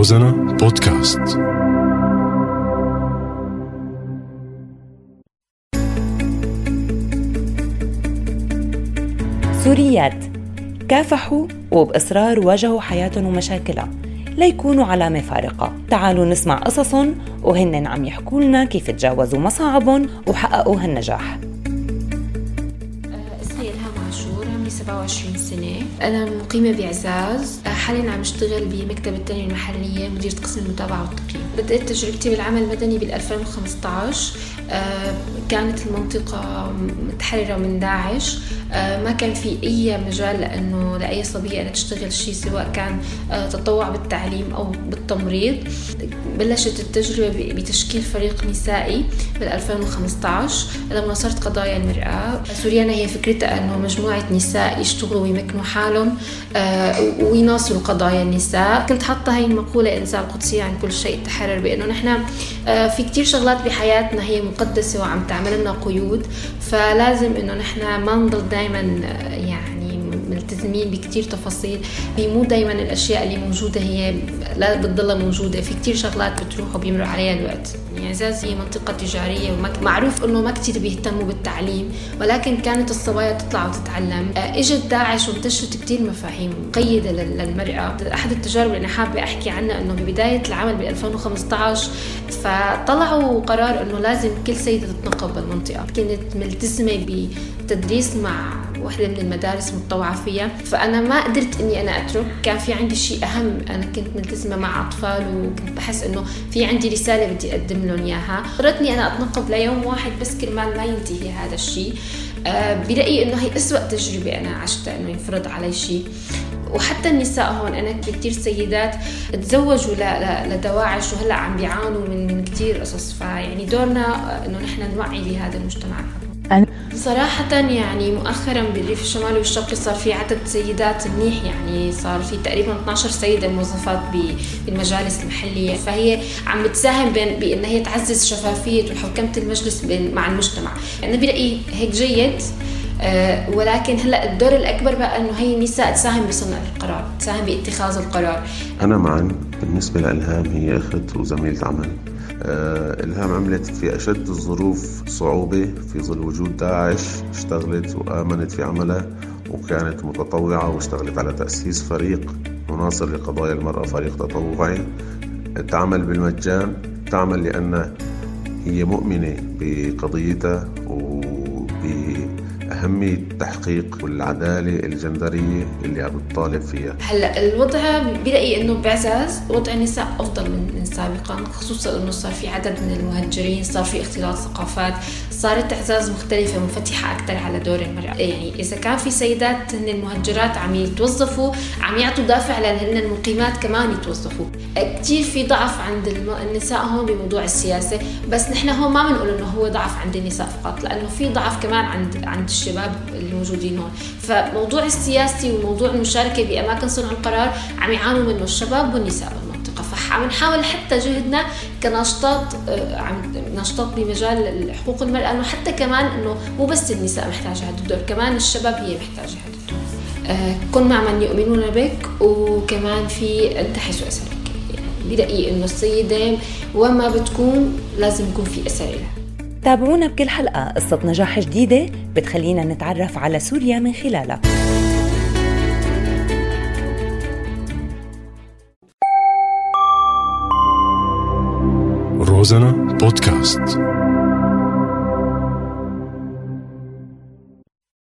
روزانا بودكاست. سوريات. كافحوا وبإصرار واجهوا حياتهم ومشاكلها. ليكونوا علامة فارقة. تعالوا نسمع قصصهم وهن عم يحكوا لنا كيف تجاوزوا مصاعبهم وحققوا هالنجاح أسمي إلهام عاشور عمري 27 سنة. أنا مقيمة بعزاز. حاليا عم اشتغل بمكتب التنمية المحلية مديرة قسم المتابعة والتقييم بدأت تجربتي بالعمل المدني بال 2015 آه، كانت المنطقة متحررة من داعش. آه، ما كان في أي مجال لأنه لأي صبية أنها تشتغل شيء سواء كان آه، تطوع بالتعليم أو بالتمريض. بلشت التجربة بتشكيل فريق نسائي بال 2015 لما صارت قضايا المرأة سوريانا هي فكرتها أنه مجموعة نساء يشتغلوا ويمكنوا حالهم ويناصروا قضايا النساء. كنت حاطة هاي المقولة إنسان قدسية عن كل شيء تحرر بأنه نحن في كتير شغلات بحياتنا هي مقدسة وعم تعمل لنا قيود فلازم إنه نحن ما نضل دائما يعني ملتزمين بكتير تفاصيل هي مو دائما الأشياء اللي موجودة هي لا بتضلها موجودة في كتير شغلات بتروح وبيمر عليها الوقت. يعني عزاز هي منطقة تجارية ومعروف إنه ما كتير بيهتموا بالتعليم ولكن كانت الصبايا تطلع وتتعلم. إجت داعش وانتشرت كتير مفاهيم مقيدة للمرأة. أحد التجارب اللي أنا حابة أحكي عنها إنه ببداية العمل ب 2015 فطلعوا قرار إنه لازم كل سيدة تتنقب بالمنطقة. كنت ملتزمة بتدريس مع وحده من المدارس متطوعة فيها. فأنا ما قدرت إني أنا أترك. كان في عندي شيء أهم. أنا كنت ملتزمة مع أطفال وكنت بحس إنه في عندي رسالة بدي أقدم لهم إياها. اضطرتني أنا اتنقب ليوم واحد بس كرمال ما ينتهي هذا الشيء. أه برأيي إنه هي أسوأ تجربة أنا عشتها إنه ينفرض علي شيء. وحتى النساء هون أنا كثير سيدات تزوجوا لدواعش وهلأ عم بيعانوا من من كثير قصص. فيعني دورنا إنه نحن نوعي بهذا المجتمع. أنا صراحة يعني مؤخرا بالريف الشمالي والشرقي صار في عدد سيدات منيح يعني صار في تقريبا 12 سيدة موظفات بالمجالس المحلية فهي عم بتساهم بين بأن هي تعزز شفافية وحوكمة المجلس مع المجتمع أنا برأيي هيك جيد أه ولكن هلأ الدور الأكبر بقى إنه هي النساء تساهم بصنع القرار، تساهم باتخاذ القرار. أنا معا بالنسبة لالهام هي أخت وزميلة عمل. أه إلهام عملت في أشد الظروف صعوبة في ظل وجود داعش، اشتغلت وآمنت في عملها وكانت متطوعة واشتغلت على تأسيس فريق مناصر لقضايا المرأة، فريق تطوعي. تعمل بالمجان، تعمل لأن هي مؤمنة بقضيتها أهمية التحقيق والعدالة الجندرية اللي عم تطالب فيها. هلأ الوضع برأيي إنه بعزاز وضع النساء أفضل من سابقا خصوصا إنه صار في عدد من المهجرين صار في اختلاط ثقافات صارت أعزاز مختلفة منفتحة أكثر على دور المرأة. يعني إذا كان في سيدات هن المهجرات عم يتوظفوا عم يعطوا دافع لهن المقيمات كمان يتوظفوا. كثير في ضعف عند النساء هون بموضوع السياسة بس نحن هون ما بنقول إنه هو ضعف عند النساء فقط لأنه في ضعف كمان عند عند الشباب. اللي موجودين هون. فموضوع السياسي وموضوع المشاركة بأماكن صنع القرار عم يعانوا منه الشباب والنساء بالمنطقة فعم نحاول حتى جهدنا كناشطات عم نشاطات بمجال حقوق المرأة إنه حتى كمان إنه مو بس النساء محتاجة هذا الدور كمان الشباب هي محتاجة هذا الدور كن مع من يؤمنون بك وكمان في انت حيث اثرك يعني برأيي إنه السيده وين ما بتكون لازم يكون في لها. تابعونا بكل حلقة. قصة نجاح جديدة بتخلينا نتعرف على سوريا من خلالها. روزانا بودكاست.